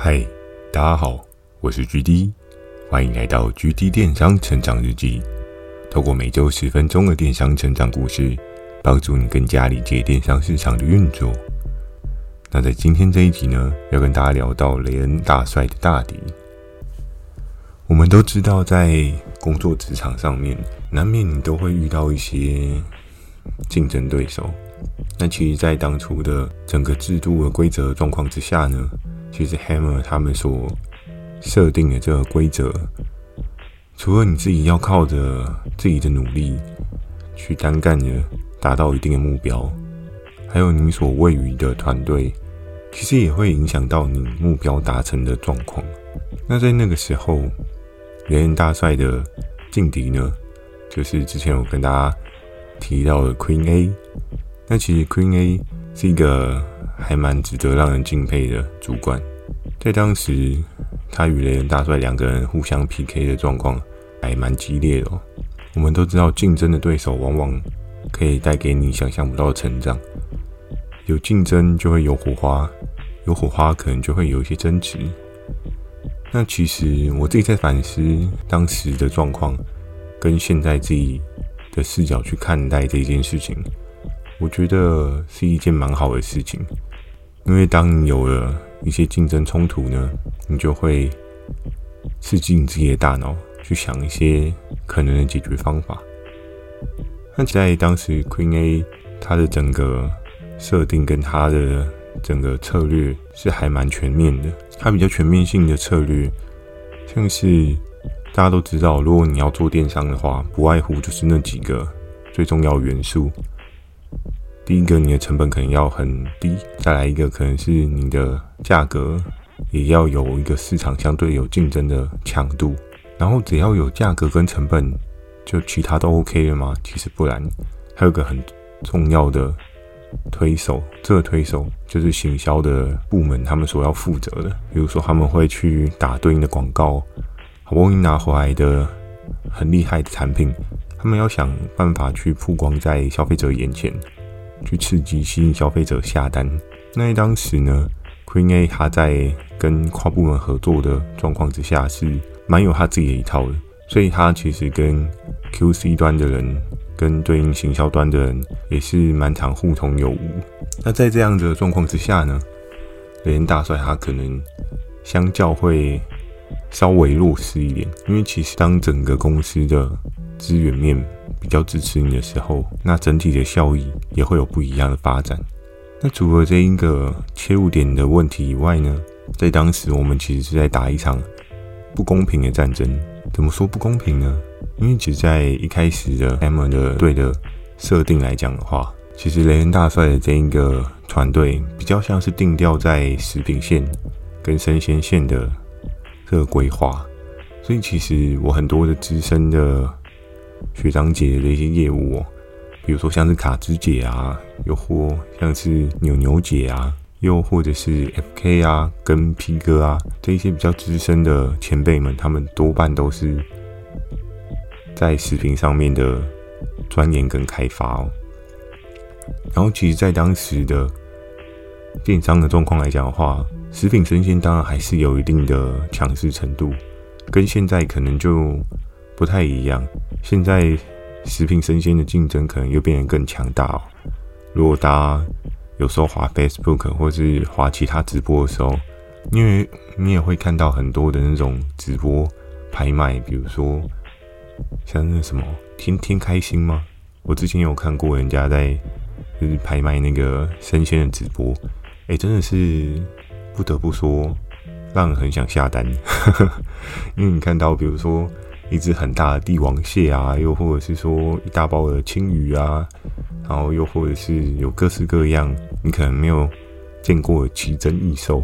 嗨，大家好，我是 GD，欢迎来到 GD 电商成长日记。透过每周十分钟的电商成长故事，帮助你更加理解电商市场的运作。那在今天这一集呢，要跟大家聊到雷恩大帅的大敌。我们都知道，在工作职场上面，难免你都会遇到一些竞争对手。那其实，在当初的整个制度和规则状况之下呢，其实 Hammer 他们所设定的这个规则，除了你自己要靠着自己的努力去单干的达到一定的目标，还有你所位于的团队，其实也会影响到你目标达成的状况。那在那个时候，雷恩大帅的劲敌呢，就是之前我跟大家提到的 Queen A。那其实 Queen A 是一个。还蛮值得让人敬佩的主管，在当时，他与雷恩大帅两个人互相 PK 的状况还蛮激烈的。我们都知道，竞争的对手往往可以带给你想象不到的成长。有竞争就会有火花，有火花可能就会有一些争执。那其实我自己在反思当时的状况，跟现在自己的视角去看待这件事情，我觉得是一件蛮好的事情。因为当你有了一些竞争冲突呢，你就会刺激你自己的大脑，去想一些可能的解决方法。那在当时，Queen A 它的整个设定跟它的整个策略是还蛮全面的。它比较全面性的策略，像是大家都知道，如果你要做电商的话，不外乎就是那几个最重要元素。第一个，你的成本可能要很低；再来一个，可能是你的价格也要有一个市场相对有竞争的强度。然后只要有价格跟成本，就其他都 OK 了吗？其实不然，还有个很重要的推手，这个推手就是行销的部门，他们所要负责的。比如说，他们会去打对应的广告，好不容易拿回来的很厉害的产品，他们要想办法去曝光在消费者眼前。去刺激、吸引消费者下单。那当时呢，Queen A 他在跟跨部门合作的状况之下，是蛮有他自己的一套的。所以他其实跟 QC 端的人、跟对应行销端的人，也是蛮常互通有无。那在这样的状况之下呢，雷恩大帅他可能相较会稍微弱势一点，因为其实当整个公司的资源面比较支持你的时候，那整体的效益也会有不一样的发展。那除了这一个切入点的问题以外呢，在当时我们其实是在打一场不公平的战争。怎么说不公平呢？因为其实，在一开始的 M 的队的设定来讲的话，其实雷恩大帅的这一个团队比较像是定调在食品线跟生鲜线的这个规划，所以其实我很多的资深的。学长姐的一些业务哦，比如说像是卡兹姐啊，又或像是牛牛姐啊，又或者是 FK 啊，跟 P 哥啊，这一些比较资深的前辈们，他们多半都是在食品上面的钻研跟开发哦。然后，其实，在当时的电商的状况来讲的话，食品生鲜当然还是有一定的强势程度，跟现在可能就不太一样。现在食品生鲜的竞争可能又变得更强大哦。如果大家有时候滑 Facebook 或是滑其他直播的时候，因为你也会看到很多的那种直播拍卖，比如说像那什么天天开心吗？我之前有看过人家在就是拍卖那个生鲜的直播，哎，真的是不得不说让人很想下单，因为你看到比如说。一只很大的帝王蟹啊，又或者是说一大包的青鱼啊，然后又或者是有各式各样你可能没有见过的奇珍异兽，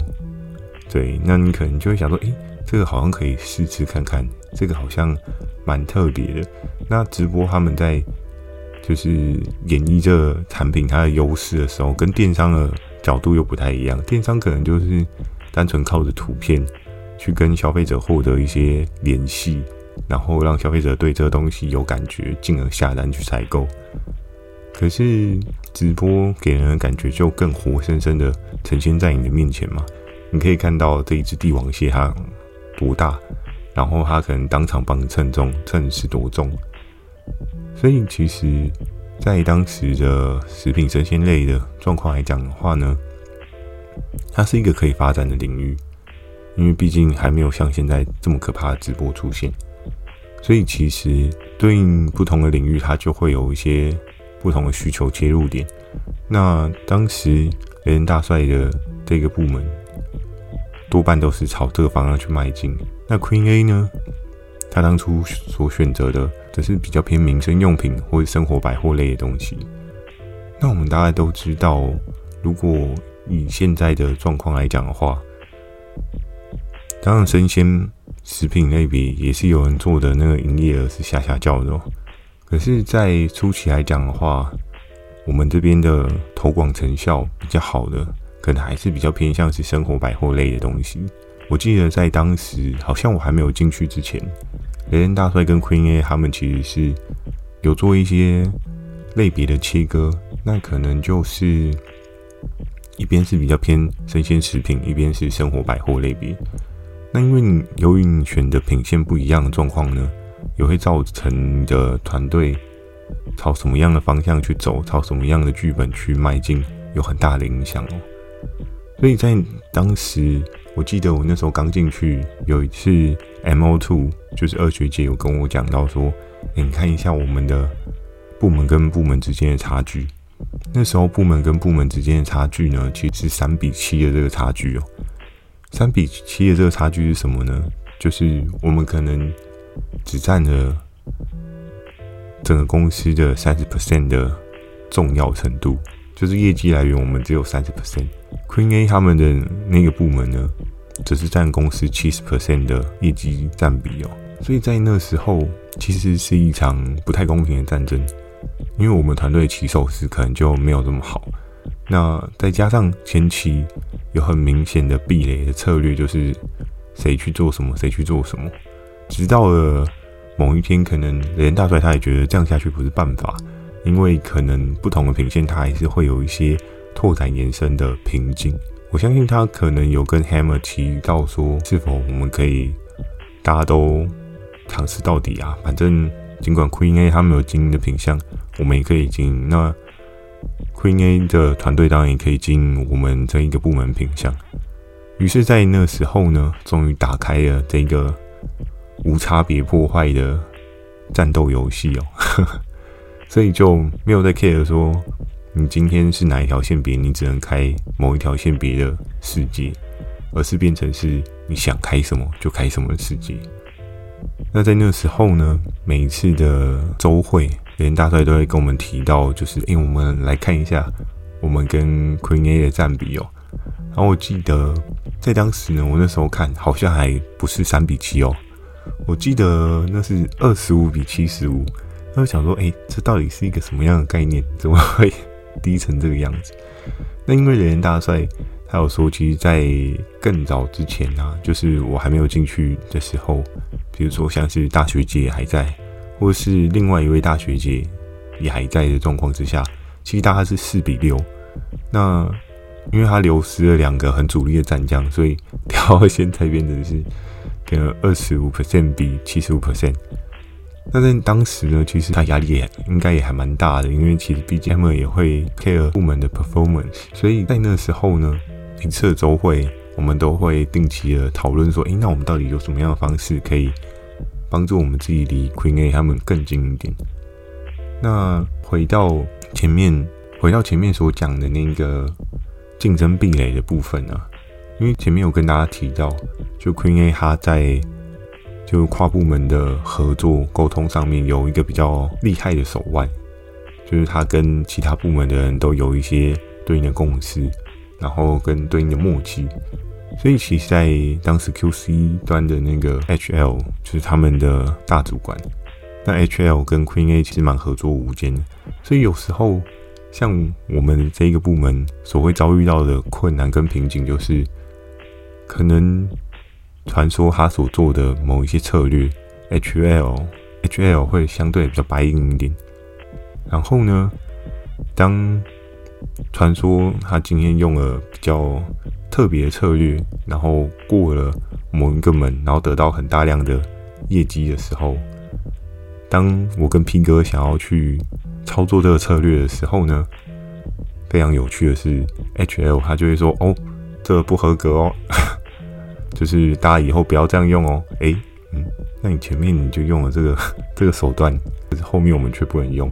对，那你可能就会想说，诶，这个好像可以试吃看看，这个好像蛮特别的。那直播他们在就是演绎这个产品它的优势的时候，跟电商的角度又不太一样。电商可能就是单纯靠着图片去跟消费者获得一些联系。然后让消费者对这个东西有感觉，进而下单去采购。可是直播给人的感觉就更活生生的呈现在你的面前嘛，你可以看到这一只帝王蟹它多大，然后它可能当场帮你称重，称是多重。所以其实，在当时的食品生鲜类的状况来讲的话呢，它是一个可以发展的领域，因为毕竟还没有像现在这么可怕的直播出现。所以其实对应不同的领域，它就会有一些不同的需求切入点。那当时雷人大帅的这个部门多半都是朝这个方向去迈进。那 Queen A 呢？他当初所选择的则是比较偏民生用品或者生活百货类的东西。那我们大家都知道，如果以现在的状况来讲的话，当然生鲜。食品类别也是有人做的，那个营业额是下下叫的。可是，在初期来讲的话，我们这边的投广成效比较好的，可能还是比较偏向是生活百货类的东西。我记得在当时，好像我还没有进去之前，雷恩大帅跟 Queen A 他们其实是有做一些类别的切割，那可能就是一边是比较偏生鲜食品，一边是生活百货类别。那因为你由于你选的品线不一样的状况呢，也会造成你的团队朝什么样的方向去走，朝什么样的剧本去迈进，有很大的影响哦。所以在当时，我记得我那时候刚进去，有一次 MO2 就是二学姐有跟我讲到说，你看一下我们的部门跟部门之间的差距。那时候部门跟部门之间的差距呢，其实是三比七的这个差距哦。三比七的这个差距是什么呢？就是我们可能只占了整个公司的三十 percent 的重要程度，就是业绩来源我们只有三十 percent。Queen A 他们的那个部门呢，只是占公司七十 percent 的业绩占比哦。所以在那时候，其实是一场不太公平的战争，因为我们团队起手时可能就没有这么好。那再加上前期有很明显的壁垒的策略，就是谁去做什么，谁去做什么。直到了某一天，可能雷恩大帅他也觉得这样下去不是办法，因为可能不同的品线，它还是会有一些拓展延伸的瓶颈。我相信他可能有跟 Hammer 提到说，是否我们可以大家都尝试到底啊？反正尽管 Queen A 他们有经营的品相，我们也可以经营。那 Queen A 的团队当然也可以进我们这一个部门品项，于是，在那时候呢，终于打开了这个无差别破坏的战斗游戏哦，所以就没有再 care 说你今天是哪一条线别，你只能开某一条线别的世界，而是变成是你想开什么就开什么的世界。那在那时候呢，每一次的周会。连大帅都会跟我们提到，就是，诶、欸，我们来看一下我们跟 Queen A 的占比哦。然后我记得在当时呢，我那时候看好像还不是三比七哦，我记得那是二十五比七十五。那我想说，诶、这到底是一个什么样的概念？怎么会 低成这个样子？那因为连大帅他有说，其实，在更早之前啊，就是我还没有进去的时候，比如说像是大学姐还在。或是另外一位大学姐也还在的状况之下，其实大概是四比六。那因为他流失了两个很主力的战将，所以调到现在变成是给了二十五 percent 比七十五 percent。那在当时呢，其实他压力也应该也还蛮大的，因为其实 BGM 也会 care 部门的 performance。所以在那时候呢，每次的周会我们都会定期的讨论说，诶，那我们到底有什么样的方式可以？帮助我们自己离 Queen A 他们更近一点。那回到前面，回到前面所讲的那个竞争壁垒的部分啊，因为前面有跟大家提到，就 Queen A 他在就跨部门的合作沟通上面有一个比较厉害的手腕，就是他跟其他部门的人都有一些对应的共识，然后跟对应的默契。所以，其实在当时 QC 端的那个 HL 就是他们的大主管，那 HL 跟 Queen A 其实蛮合作无间的。所以有时候，像我们这一个部门所会遭遇到的困难跟瓶颈，就是可能传说他所做的某一些策略，HL HL 会相对比较白硬一点。然后呢，当传说他今天用了比较特别策略，然后过了某一个门，然后得到很大量的业绩的时候，当我跟 P 哥想要去操作这个策略的时候呢，非常有趣的是，HL 他就会说：“哦，这不合格哦，就是大家以后不要这样用哦。”诶，嗯，那你前面你就用了这个 这个手段，可是后面我们却不能用，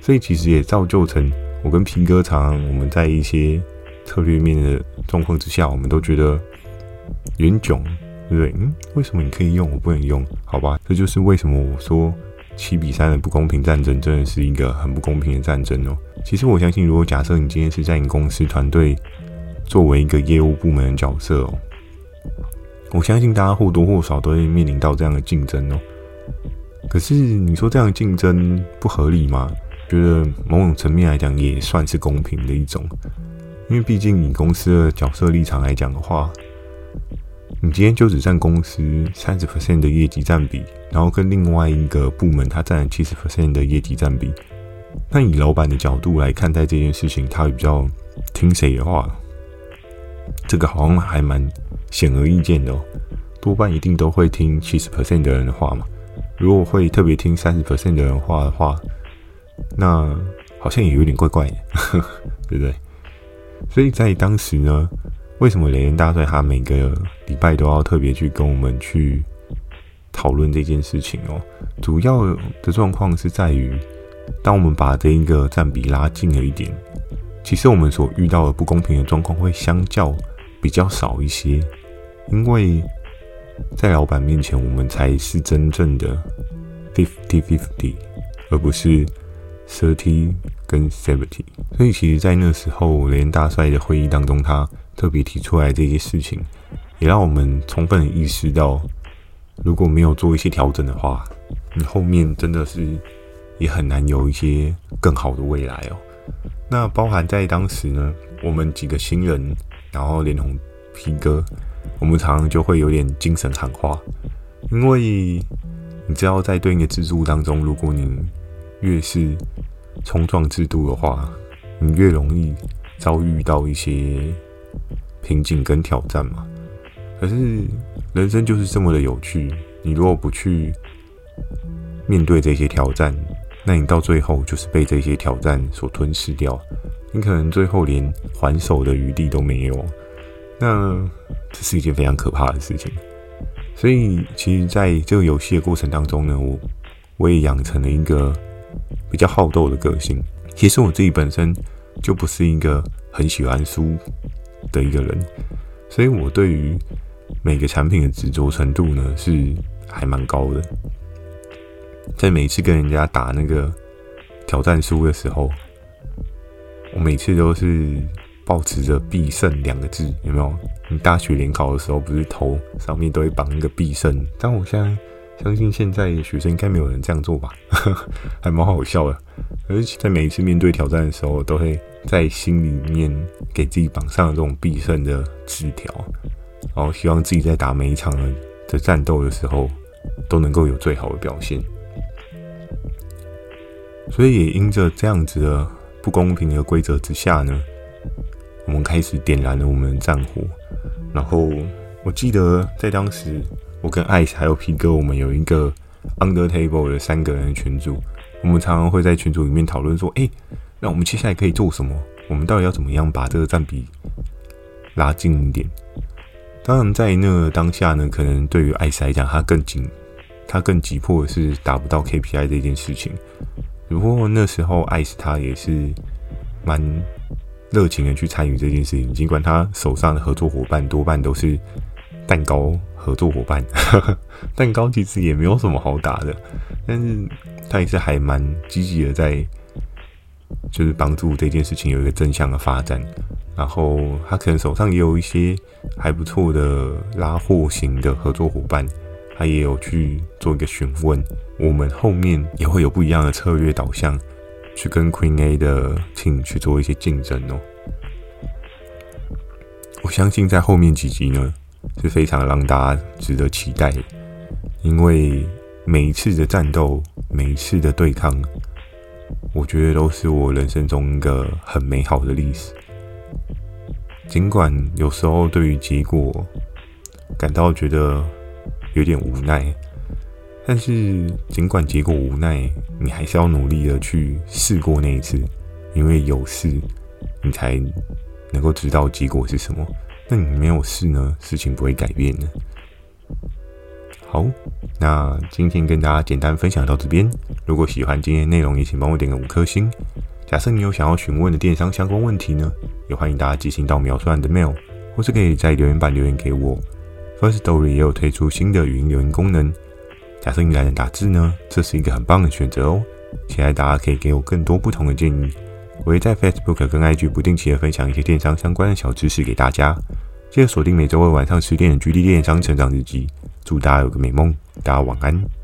所以其实也造就成我跟 P 哥常我们在一些策略面的状况之下，我们都觉得有点囧，对不对？嗯，为什么你可以用，我不能用？好吧，这就是为什么我说。七比三的不公平战争真的是一个很不公平的战争哦。其实我相信，如果假设你今天是在你公司团队作为一个业务部门的角色哦，我相信大家或多或少都会面临到这样的竞争哦。可是你说这样的竞争不合理吗？觉得某种层面来讲也算是公平的一种，因为毕竟以公司的角色立场来讲的话。你今天就只占公司三十 percent 的业绩占比，然后跟另外一个部门他占了七十 percent 的业绩占比。那以老板的角度来看待这件事情，他会比较听谁的话？这个好像还蛮显而易见的哦，多半一定都会听七十 percent 的人的话嘛。如果会特别听三十 percent 的人话的话，那好像也有点怪怪的，对不对？所以在当时呢。为什么雷人大帅他每个礼拜都要特别去跟我们去讨论这件事情哦？主要的状况是在于，当我们把这一个占比拉近了一点，其实我们所遇到的不公平的状况会相较比较少一些，因为在老板面前，我们才是真正的 fifty fifty，而不是 thirty 跟 seventy。所以，其实，在那时候连大帅的会议当中，他特别提出来这些事情，也让我们充分意识到，如果没有做一些调整的话，你后面真的是也很难有一些更好的未来哦。那包含在当时呢，我们几个新人，然后连同皮哥，我们常常就会有点精神喊话，因为你知道，在对应的制度当中，如果你越是冲撞制度的话，你越容易遭遇到一些。瓶颈跟挑战嘛，可是人生就是这么的有趣。你如果不去面对这些挑战，那你到最后就是被这些挑战所吞噬掉。你可能最后连还手的余地都没有。那这是一件非常可怕的事情。所以，其实在这个游戏的过程当中呢，我我也养成了一个比较好斗的个性。其实我自己本身就不是一个很喜欢输的一个人，所以我对于每个产品的执着程度呢，是还蛮高的。在每次跟人家打那个挑战书的时候，我每次都是保持着必胜两个字，有没有？你大学联考的时候，不是头上面都会绑一个必胜？但我现在相信现在学生应该没有人这样做吧，还蛮好笑的。而且在每一次面对挑战的时候，都会。在心里面给自己绑上这种必胜的纸条，然后希望自己在打每一场的战斗的时候都能够有最好的表现。所以也因着这样子的不公平的规则之下呢，我们开始点燃了我们的战火。然后我记得在当时，我跟艾斯还有皮哥，我们有一个 Under Table 的三个人的群组，我们常常会在群组里面讨论说：“哎。”那我们接下来可以做什么？我们到底要怎么样把这个占比拉近一点？当然，在那个当下呢，可能对于艾斯来讲，他更紧，他更急迫的是达不到 KPI 这件事情。只不过那时候，艾斯他也是蛮热情的去参与这件事情，尽管他手上的合作伙伴多半都是蛋糕合作伙伴，蛋糕其实也没有什么好打的，但是他也是还蛮积极的在。就是帮助这件事情有一个正向的发展，然后他可能手上也有一些还不错的拉货型的合作伙伴，他也有去做一个询问。我们后面也会有不一样的策略导向，去跟 Queen A 的 team 去做一些竞争哦。我相信在后面几集呢，是非常让大家值得期待，因为每一次的战斗，每一次的对抗。我觉得都是我人生中一个很美好的历史。尽管有时候对于结果感到觉得有点无奈，但是尽管结果无奈，你还是要努力的去试过那一次，因为有试，你才能够知道结果是什么。那你没有试呢，事情不会改变的。好，那今天跟大家简单分享到这边。如果喜欢今天内容，也请帮我点个五颗星。假设你有想要询问的电商相关问题呢，也欢迎大家寄信到描述栏的 mail，或是可以在留言板留言给我。Firstory 也有推出新的语音留言功能。假设你懒得打字呢，这是一个很棒的选择哦。期待大家可以给我更多不同的建议。我会在 Facebook 跟 IG 不定期的分享一些电商相关的小知识给大家。记得锁定每周二晚上十点的《GD 电商成长日记》。祝大家有个美梦，大家晚安。